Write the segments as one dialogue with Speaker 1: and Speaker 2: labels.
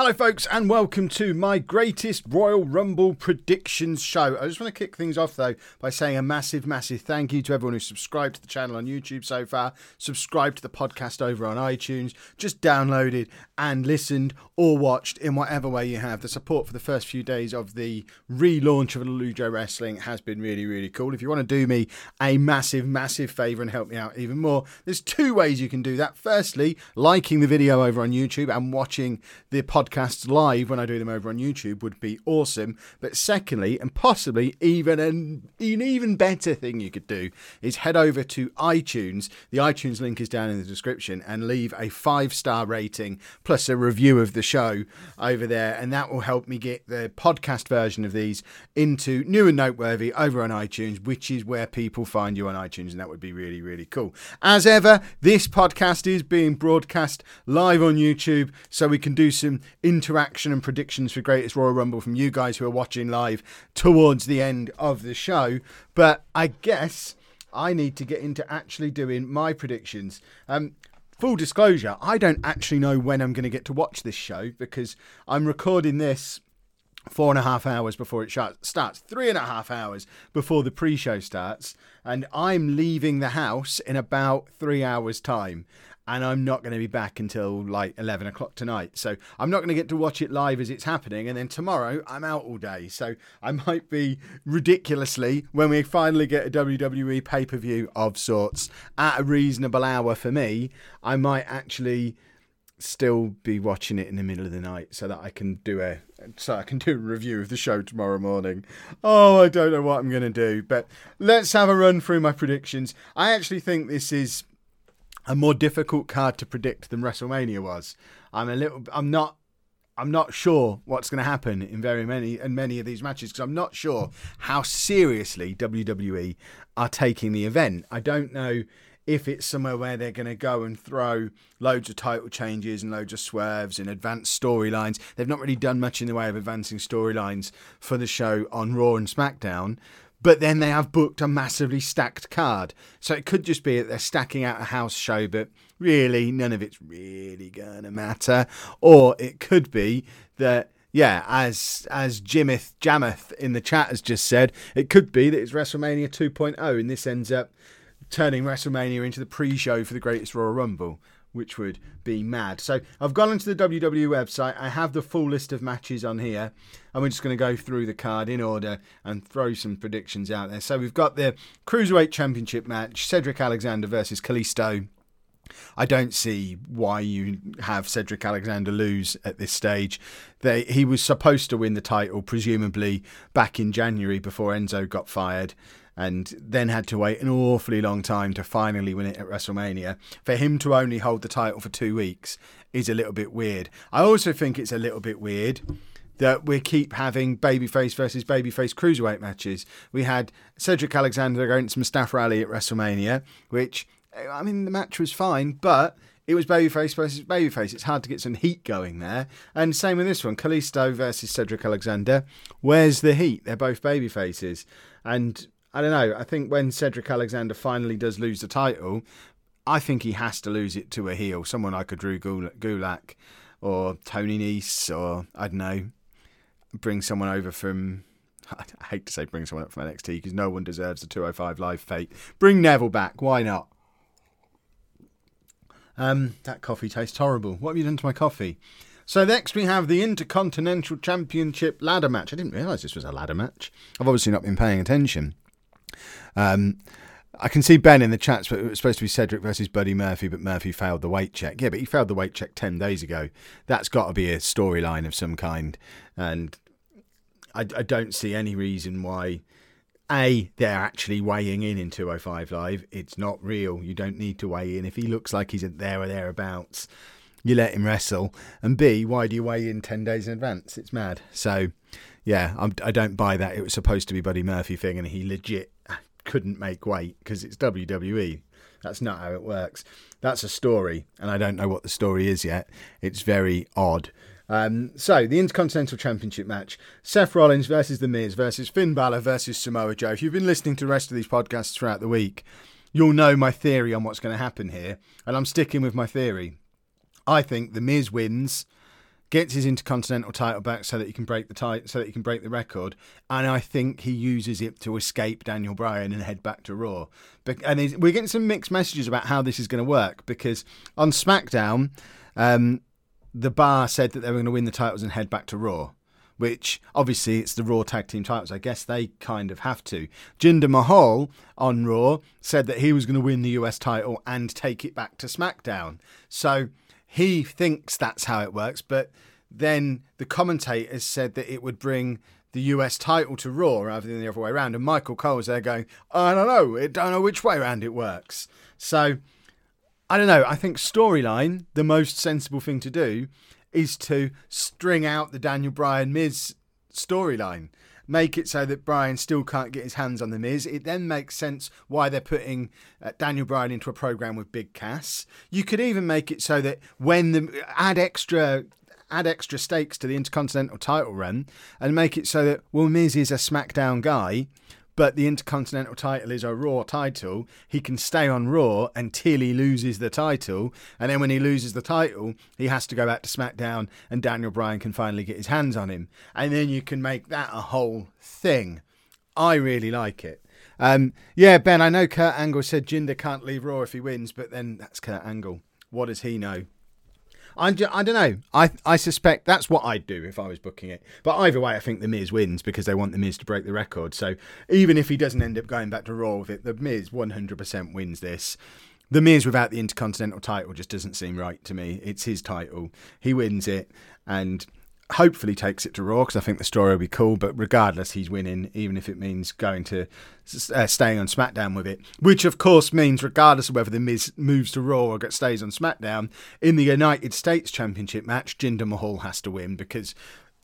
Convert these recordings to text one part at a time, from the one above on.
Speaker 1: Hello, folks, and welcome to my greatest Royal Rumble predictions show. I just want to kick things off, though, by saying a massive, massive thank you to everyone who's subscribed to the channel on YouTube so far, subscribed to the podcast over on iTunes, just downloaded and listened or watched in whatever way you have. The support for the first few days of the relaunch of Lollujo Wrestling has been really, really cool. If you want to do me a massive, massive favour and help me out even more, there's two ways you can do that. Firstly, liking the video over on YouTube and watching the podcast podcasts live when I do them over on YouTube would be awesome. But secondly, and possibly even an, an even better thing you could do is head over to iTunes. The iTunes link is down in the description and leave a five star rating plus a review of the show over there. And that will help me get the podcast version of these into new and noteworthy over on iTunes, which is where people find you on iTunes. And that would be really, really cool. As ever, this podcast is being broadcast live on YouTube so we can do some interaction and predictions for Greatest Royal Rumble from you guys who are watching live towards the end of the show. But I guess I need to get into actually doing my predictions. Um, full disclosure, I don't actually know when I'm going to get to watch this show because I'm recording this four and a half hours before it starts, three and a half hours before the pre show starts, and I'm leaving the house in about three hours' time and I'm not going to be back until like 11 o'clock tonight. So I'm not going to get to watch it live as it's happening. And then tomorrow I'm out all day. So I might be ridiculously, when we finally get a WWE pay per view of sorts at a reasonable hour for me, I might actually still be watching it in the middle of the night so that I can do a so I can do a review of the show tomorrow morning. Oh, I don't know what I'm going to do, but let's have a run through my predictions. I actually think this is a more difficult card to predict than WrestleMania was. I'm a little. I'm not. I'm not sure what's going to happen in very many and many of these matches because I'm not sure how seriously WWE are taking the event. I don't know if it's somewhere where they're going to go and throw loads of title changes and loads of swerves and advanced storylines. They've not really done much in the way of advancing storylines for the show on Raw and SmackDown but then they have booked a massively stacked card. So it could just be that they're stacking out a house show, but really none of it's really gonna matter. Or it could be that yeah, as as Jimith Jameth in the chat has just said, it could be that it's WrestleMania 2.0 and this ends up turning WrestleMania into the pre-show for the Greatest Royal Rumble which would be mad. So I've gone onto the WWE website. I have the full list of matches on here, and we're just going to go through the card in order and throw some predictions out there. So we've got the Cruiserweight Championship match Cedric Alexander versus Kalisto. I don't see why you have Cedric Alexander lose at this stage. They, he was supposed to win the title, presumably back in January before Enzo got fired and then had to wait an awfully long time to finally win it at WrestleMania. For him to only hold the title for two weeks is a little bit weird. I also think it's a little bit weird that we keep having babyface versus babyface cruiserweight matches. We had Cedric Alexander against Mustafa Ali at WrestleMania, which eh, I mean the match was fine, but it was babyface versus babyface. It's hard to get some heat going there. And same with this one, Kalisto versus Cedric Alexander. Where's the heat? They're both babyfaces, and I don't know. I think when Cedric Alexander finally does lose the title, I think he has to lose it to a heel, someone like a Drew Gulak or Tony Nese, or I don't know, bring someone over from. I hate to say bring someone up from NXT because no one deserves the 205 live fate. Bring Neville back. Why not? Um, that coffee tastes horrible. What have you done to my coffee? So next we have the Intercontinental Championship ladder match. I didn't realise this was a ladder match. I've obviously not been paying attention. Um, I can see Ben in the chat, but it was supposed to be Cedric versus Buddy Murphy, but Murphy failed the weight check. Yeah, but he failed the weight check 10 days ago. That's got to be a storyline of some kind. And I, I, don't see any reason why, A, they're actually weighing in in 205 Live. It's not real. You don't need to weigh in. If he looks like he's there or thereabouts, you let him wrestle. And B, why do you weigh in 10 days in advance? It's mad. So, yeah, I'm, I do not buy that. It was supposed to be Buddy Murphy thing, and he legit couldn't make weight because it's WWE. That's not how it works. That's a story, and I don't know what the story is yet. It's very odd. Um, so, the Intercontinental Championship match Seth Rollins versus The Miz versus Finn Balor versus Samoa Joe. If you've been listening to the rest of these podcasts throughout the week, you'll know my theory on what's going to happen here, and I'm sticking with my theory. I think The Miz wins gets his intercontinental title back so that he can break the title, so that he can break the record, and I think he uses it to escape Daniel Bryan and head back to Raw. But, and we're getting some mixed messages about how this is going to work because on SmackDown, um, the bar said that they were going to win the titles and head back to Raw. Which obviously it's the Raw tag team titles. I guess they kind of have to. Jinder Mahal on Raw said that he was going to win the US title and take it back to SmackDown. So he thinks that's how it works, but then the commentators said that it would bring the US title to Raw rather than the other way around. And Michael Cole's there going, I don't know, I don't know which way around it works. So I don't know. I think storyline, the most sensible thing to do is to string out the Daniel Bryan Miz storyline make it so that Bryan still can't get his hands on the Miz. It then makes sense why they're putting uh, Daniel Bryan into a program with Big Cass. You could even make it so that when the add extra add extra stakes to the Intercontinental title run and make it so that well Miz is a SmackDown guy but the Intercontinental title is a Raw title. He can stay on Raw until he loses the title, and then when he loses the title, he has to go back to SmackDown, and Daniel Bryan can finally get his hands on him, and then you can make that a whole thing. I really like it. Um, yeah, Ben, I know Kurt Angle said Jinder can't leave Raw if he wins, but then that's Kurt Angle. What does he know? I, I don't know. I I suspect that's what I'd do if I was booking it. But either way, I think The Miz wins because they want The Miz to break the record. So even if he doesn't end up going back to Raw with it, The Miz 100% wins this. The Miz without the Intercontinental title just doesn't seem right to me. It's his title. He wins it. And hopefully takes it to Raw because I think the story will be cool. But regardless, he's winning, even if it means going to uh, staying on SmackDown with it. Which of course means, regardless of whether the Miz moves to Raw or stays on SmackDown, in the United States Championship match, Jinder Mahal has to win because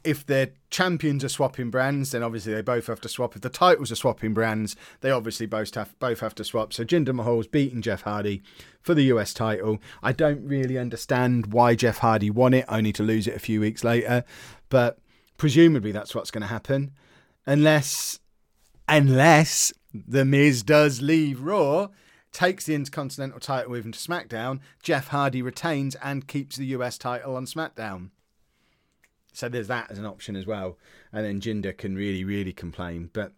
Speaker 1: if their champions are swapping brands, then obviously they both have to swap. If the titles are swapping brands, they obviously both have both have to swap. So Jinder Mahal's beating Jeff Hardy for the US title. I don't really understand why Jeff Hardy won it, only to lose it a few weeks later. But presumably that's what's going to happen, unless unless the Miz does leave Raw. Takes the Intercontinental title with him to SmackDown. Jeff Hardy retains and keeps the US title on SmackDown. So there's that as an option as well. And then Jinder can really, really complain. But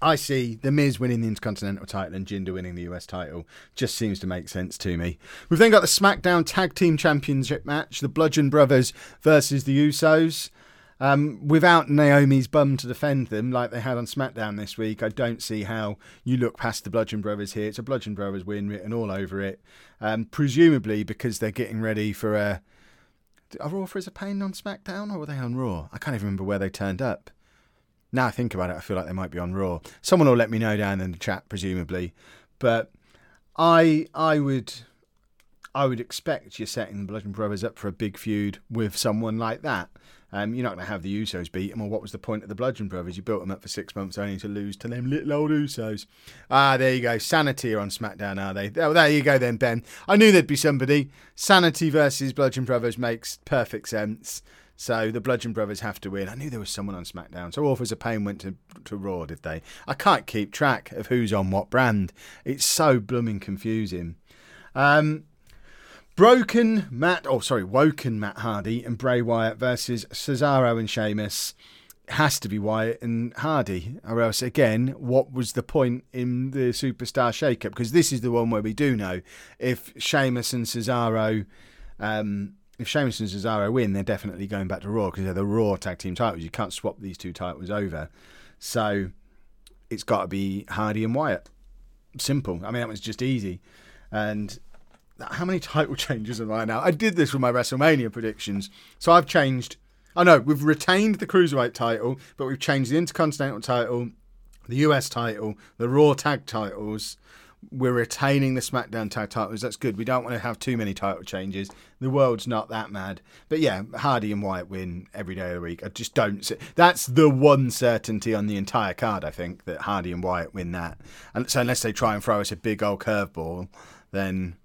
Speaker 1: I see The Miz winning the Intercontinental title and Jinder winning the US title. Just seems to make sense to me. We've then got the SmackDown Tag Team Championship match the Bludgeon Brothers versus the Usos. Um, without Naomi's bum to defend them like they had on SmackDown this week, I don't see how you look past the Bludgeon Brothers here. It's a Bludgeon Brothers win written all over it. Um, presumably because they're getting ready for a Authors of Pain on SmackDown or were they on Raw? I can't even remember where they turned up. Now I think about it, I feel like they might be on Raw. Someone will let me know down in the chat, presumably. But I I would I would expect you're setting the Bludgeon Brothers up for a big feud with someone like that. Um, you're not going to have the Usos beat them, or what was the point of the Bludgeon Brothers? You built them up for six months only to lose to them little old Usos. Ah, there you go. Sanity are on SmackDown, are they? Oh, there you go then, Ben. I knew there'd be somebody. Sanity versus Bludgeon Brothers makes perfect sense. So the Bludgeon Brothers have to win. I knew there was someone on SmackDown. So Authors of Pain went to, to Raw, did they? I can't keep track of who's on what brand. It's so blooming confusing. Um, Broken Matt, oh sorry, Woken Matt Hardy and Bray Wyatt versus Cesaro and Sheamus. Has to be Wyatt and Hardy, or else again, what was the point in the superstar shakeup? Because this is the one where we do know if Sheamus and Cesaro, um, if Sheamus and Cesaro win, they're definitely going back to Raw because they're the Raw tag team titles. You can't swap these two titles over, so it's got to be Hardy and Wyatt. Simple. I mean, that was just easy, and how many title changes am I now? I did this with my WrestleMania predictions. So I've changed. I know we've retained the Cruiserweight title, but we've changed the Intercontinental title, the US title, the Raw tag titles. We're retaining the SmackDown tag titles. That's good. We don't want to have too many title changes. The world's not that mad. But yeah, Hardy and Wyatt win every day of the week. I just don't see. That's the one certainty on the entire card, I think, that Hardy and Wyatt win that. And so unless they try and throw us a big old curveball, then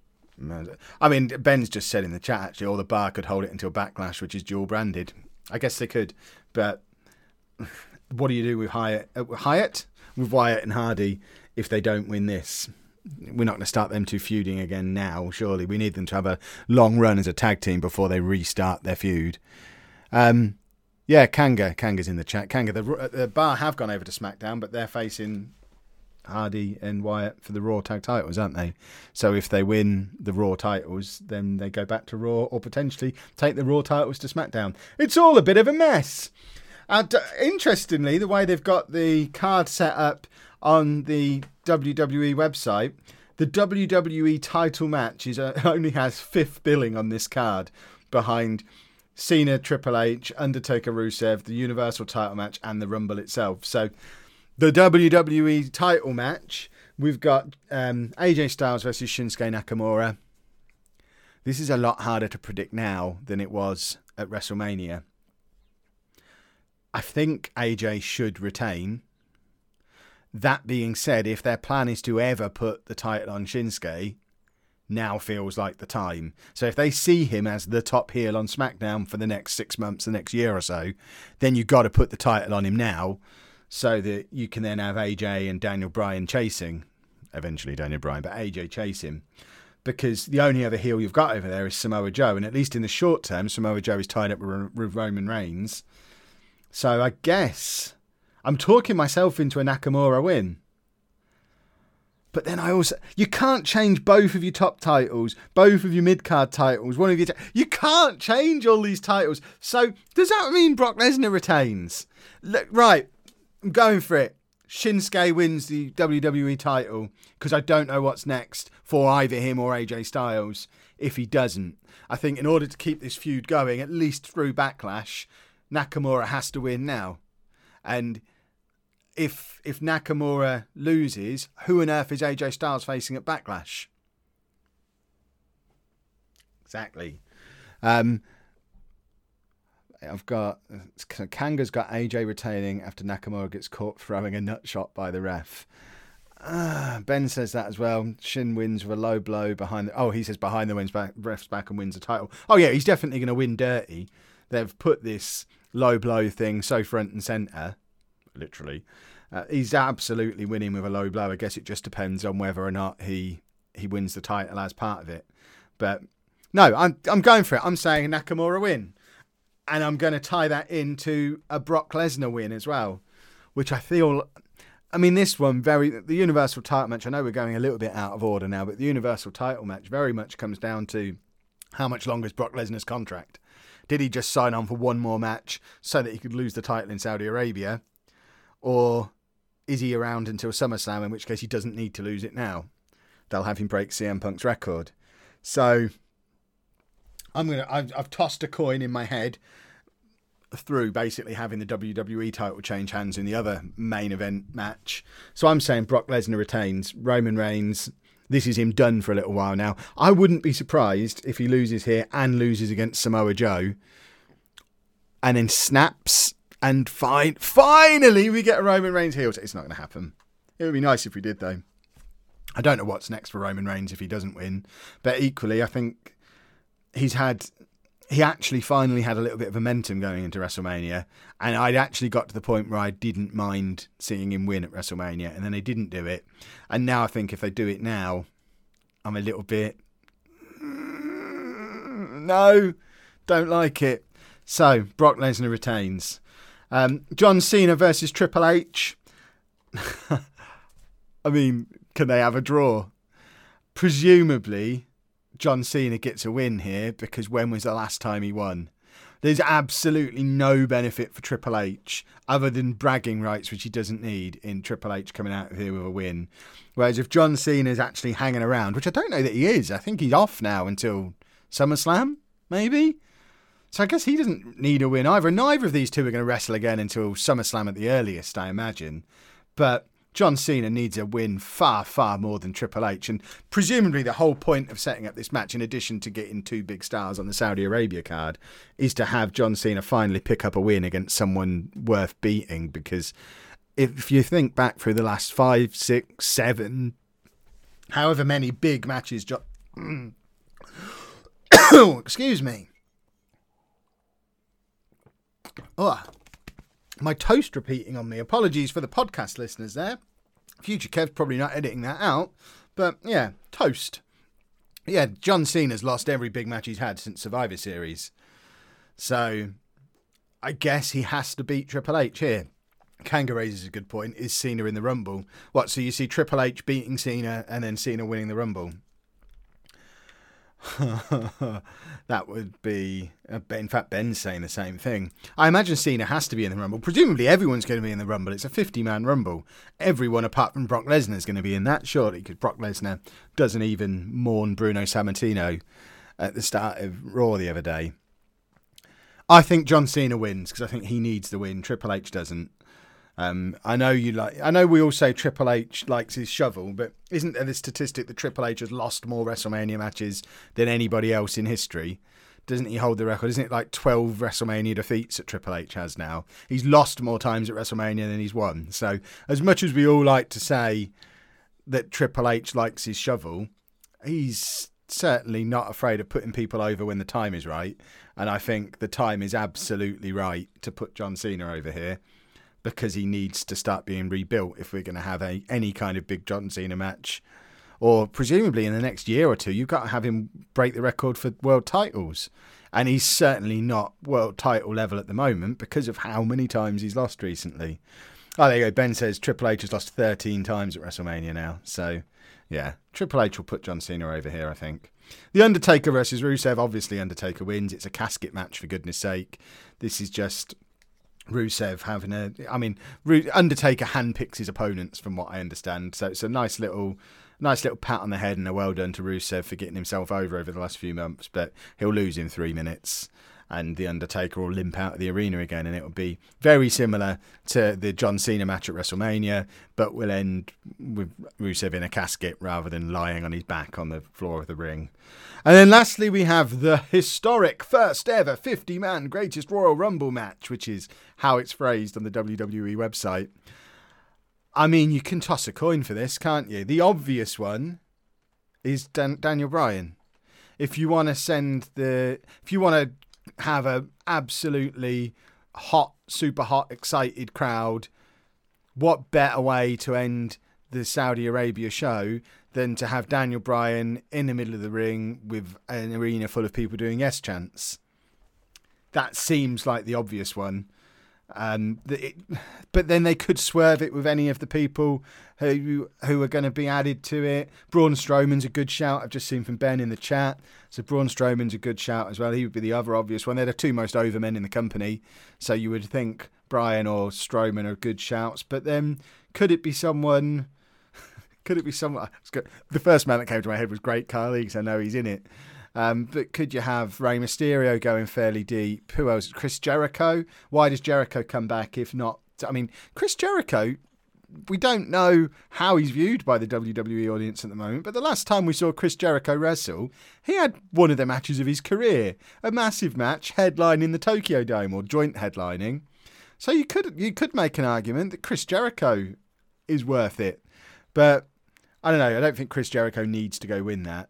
Speaker 1: I mean, Ben's just said in the chat actually, or the bar could hold it until Backlash, which is dual branded. I guess they could, but what do you do with Hyatt? Uh, Hyatt with Wyatt and Hardy if they don't win this? We're not going to start them two feuding again now. Surely we need them to have a long run as a tag team before they restart their feud. Um, yeah, Kanga. Kanga's in the chat. Kanga, the, uh, the Bar have gone over to SmackDown, but they're facing Hardy and Wyatt for the Raw tag titles, aren't they? So if they win the Raw titles, then they go back to Raw or potentially take the Raw titles to SmackDown. It's all a bit of a mess. And uh, interestingly, the way they've got the card set up on the WWE website, the WWE title match is uh, only has fifth billing on this card behind Cena, Triple H, Undertaker, Rusev, the Universal title match, and the Rumble itself. So the WWE title match, we've got um, AJ Styles versus Shinsuke Nakamura. This is a lot harder to predict now than it was at WrestleMania. I think AJ should retain. That being said, if their plan is to ever put the title on Shinsuke, now feels like the time. So if they see him as the top heel on SmackDown for the next six months, the next year or so, then you've got to put the title on him now so that you can then have AJ and Daniel Bryan chasing. Eventually, Daniel Bryan, but AJ chase him. Because the only other heel you've got over there is Samoa Joe. And at least in the short term, Samoa Joe is tied up with Roman Reigns. So I guess I'm talking myself into a Nakamura win. But then I also you can't change both of your top titles, both of your mid card titles, one of your you can't change all these titles. So does that mean Brock Lesnar retains? Look, right, I'm going for it. Shinsuke wins the WWE title because I don't know what's next for either him or AJ Styles if he doesn't. I think in order to keep this feud going, at least through Backlash, Nakamura has to win now. And if if Nakamura loses, who on earth is AJ Styles facing at Backlash? Exactly. Um, I've got Kanga's got AJ retaining after Nakamura gets caught throwing a nut shot by the ref. Uh, ben says that as well. Shin wins with a low blow behind the. Oh, he says behind the wins back, ref's back and wins the title. Oh yeah, he's definitely going to win dirty. They've put this low blow thing so front and center, literally, uh, he's absolutely winning with a low blow. I guess it just depends on whether or not he he wins the title as part of it. But no, I'm I'm going for it. I'm saying Nakamura win, and I'm going to tie that into a Brock Lesnar win as well, which I feel. I mean, this one very the Universal title match. I know we're going a little bit out of order now, but the Universal title match very much comes down to how much longer is Brock Lesnar's contract. Did he just sign on for one more match so that he could lose the title in Saudi Arabia, or is he around until SummerSlam? In which case, he doesn't need to lose it now. They'll have him break CM Punk's record. So I'm gonna. I've, I've tossed a coin in my head through basically having the WWE title change hands in the other main event match. So I'm saying Brock Lesnar retains. Roman Reigns. This is him done for a little while now. I wouldn't be surprised if he loses here and loses against Samoa Joe, and then snaps and fine, finally, we get a Roman Reigns heel. It's not going to happen. It would be nice if we did, though. I don't know what's next for Roman Reigns if he doesn't win, but equally, I think he's had. He actually finally had a little bit of momentum going into WrestleMania, and I'd actually got to the point where I didn't mind seeing him win at WrestleMania, and then they didn't do it, and now I think if they do it now, I'm a little bit no, don't like it. So Brock Lesnar retains. Um, John Cena versus Triple H. I mean, can they have a draw? Presumably, John Cena gets a win here because when was the last time he won? There's absolutely no benefit for Triple H other than bragging rights, which he doesn't need in Triple H coming out here with a win. Whereas if John Cena is actually hanging around, which I don't know that he is, I think he's off now until SummerSlam, maybe. So I guess he doesn't need a win either. Neither of these two are going to wrestle again until SummerSlam at the earliest, I imagine. But John Cena needs a win far, far more than Triple H. And presumably, the whole point of setting up this match, in addition to getting two big stars on the Saudi Arabia card, is to have John Cena finally pick up a win against someone worth beating. Because if you think back through the last five, six, seven, however many big matches, John. excuse me Oh, my toast repeating on me. Apologies for the podcast listeners there. Future Kev's probably not editing that out. But yeah, toast. Yeah, John Cena's lost every big match he's had since Survivor Series. So I guess he has to beat Triple H here. Kanga raises a good point. Is Cena in the Rumble? What? So you see Triple H beating Cena and then Cena winning the Rumble? that would be. In fact, Ben's saying the same thing. I imagine Cena has to be in the Rumble. Presumably, everyone's going to be in the Rumble. It's a 50 man Rumble. Everyone apart from Brock Lesnar is going to be in that, surely, because Brock Lesnar doesn't even mourn Bruno Sammartino at the start of Raw the other day. I think John Cena wins because I think he needs the win. Triple H doesn't. Um, I know you like. I know we all say Triple H likes his shovel, but isn't there the statistic that Triple H has lost more WrestleMania matches than anybody else in history? Doesn't he hold the record? Isn't it like twelve WrestleMania defeats that Triple H has now? He's lost more times at WrestleMania than he's won. So, as much as we all like to say that Triple H likes his shovel, he's certainly not afraid of putting people over when the time is right. And I think the time is absolutely right to put John Cena over here because he needs to start being rebuilt if we're going to have a, any kind of big John Cena match. Or presumably in the next year or two, you've got to have him break the record for world titles. And he's certainly not world title level at the moment because of how many times he's lost recently. Oh, there you go. Ben says Triple H has lost 13 times at WrestleMania now. So, yeah, Triple H will put John Cena over here, I think. The Undertaker versus Rusev, obviously, Undertaker wins. It's a casket match, for goodness sake. This is just Rusev having a. I mean, Undertaker handpicks his opponents, from what I understand. So it's a nice little, nice little pat on the head and a well done to Rusev for getting himself over over the last few months. But he'll lose in three minutes and The Undertaker will limp out of the arena again, and it will be very similar to the John Cena match at WrestleMania, but will end with Rusev in a casket rather than lying on his back on the floor of the ring. And then lastly, we have the historic first ever 50 man greatest Royal Rumble match, which is how it's phrased on the WWE website. I mean, you can toss a coin for this, can't you? The obvious one is Dan- Daniel Bryan. If you want to send the, if you want to have a absolutely hot, super hot, excited crowd. What better way to end the Saudi Arabia show than to have Daniel Bryan in the middle of the ring with an arena full of people doing yes chants? That seems like the obvious one. Um, it, but then they could swerve it with any of the people who who are going to be added to it. Braun Strowman's a good shout. I've just seen from Ben in the chat. So Braun Strowman's a good shout as well. He would be the other obvious one. They're the two most over men in the company. So you would think Bryan or Strowman are good shouts. But then could it be someone? could it be someone? The first man that came to my head was Great Khali because I know he's in it. Um, but could you have Rey Mysterio going fairly deep? Who else? Chris Jericho. Why does Jericho come back if not? I mean, Chris Jericho. We don't know how he's viewed by the WWE audience at the moment, but the last time we saw Chris Jericho wrestle, he had one of the matches of his career, a massive match headlining the Tokyo Dome or joint headlining. So you could you could make an argument that Chris Jericho is worth it, but I don't know. I don't think Chris Jericho needs to go win that.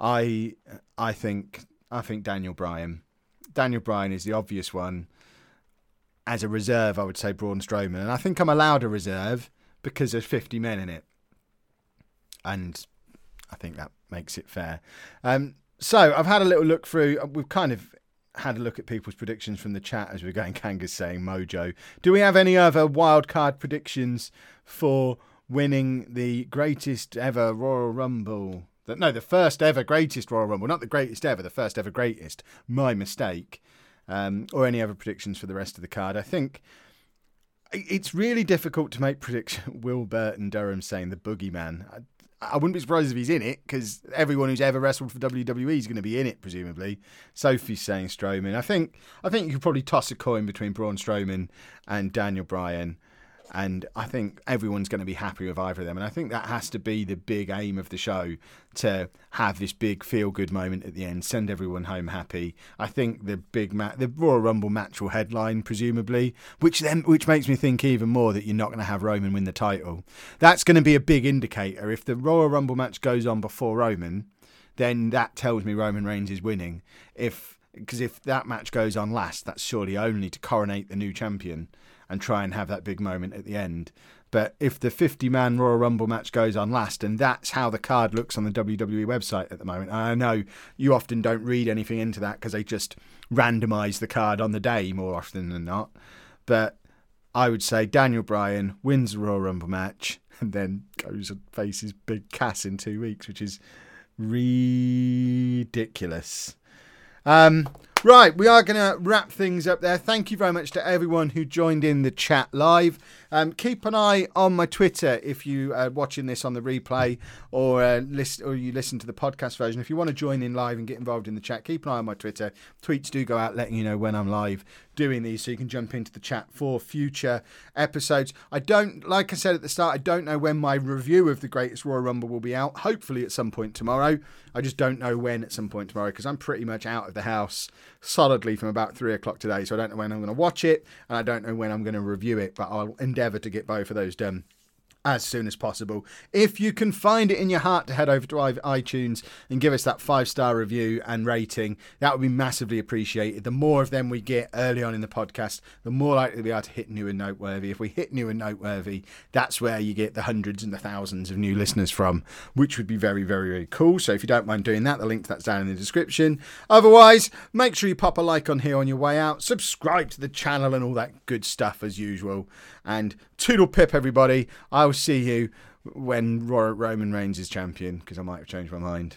Speaker 1: I I think I think Daniel Bryan. Daniel Bryan is the obvious one. As a reserve, I would say Braun Strowman, and I think I'm allowed a reserve because there's 50 men in it, and I think that makes it fair. Um, so I've had a little look through. Uh, we've kind of had a look at people's predictions from the chat as we're going. Kanga's saying Mojo. Do we have any other wild card predictions for winning the greatest ever Royal Rumble? That no, the first ever greatest Royal Rumble, not the greatest ever, the first ever greatest. My mistake. Um, or any other predictions for the rest of the card. I think it's really difficult to make prediction. Will Burton Durham saying the boogeyman. I, I wouldn't be surprised if he's in it because everyone who's ever wrestled for WWE is going to be in it, presumably. Sophie's saying Strowman. I think I think you could probably toss a coin between Braun Strowman and Daniel Bryan and I think everyone's going to be happy with either of them. And I think that has to be the big aim of the show to have this big feel good moment at the end, send everyone home happy. I think the big match, the Royal Rumble match will headline presumably, which then which makes me think even more that you're not going to have Roman win the title. That's going to be a big indicator. If the Royal Rumble match goes on before Roman, then that tells me Roman Reigns is winning. If because if that match goes on last, that's surely only to coronate the new champion and try and have that big moment at the end. But if the 50 man Royal Rumble match goes on last, and that's how the card looks on the WWE website at the moment, I know you often don't read anything into that because they just randomise the card on the day more often than not. But I would say Daniel Bryan wins the Royal Rumble match and then goes and faces Big Cass in two weeks, which is ridiculous. Um, right, we are going to wrap things up there. Thank you very much to everyone who joined in the chat live. Um, keep an eye on my Twitter if you are watching this on the replay or uh, list or you listen to the podcast version. If you want to join in live and get involved in the chat, keep an eye on my Twitter. Tweets do go out letting you know when I'm live doing these, so you can jump into the chat for future episodes. I don't, like I said at the start, I don't know when my review of the Greatest Royal Rumble will be out. Hopefully at some point tomorrow. I just don't know when at some point tomorrow because I'm pretty much out of the house solidly from about three o'clock today. So I don't know when I'm going to watch it and I don't know when I'm going to review it, but I'll endeavour to get both of those done as soon as possible. If you can find it in your heart to head over to iTunes and give us that five star review and rating, that would be massively appreciated. The more of them we get early on in the podcast, the more likely we are to hit new and noteworthy. If we hit new and noteworthy, that's where you get the hundreds and the thousands of new listeners from, which would be very, very, very cool. So if you don't mind doing that, the link to that's down in the description. Otherwise, make sure you pop a like on here on your way out, subscribe to the channel, and all that good stuff as usual. And toodle pip, everybody. I will see you when Roman Reigns is champion because I might have changed my mind.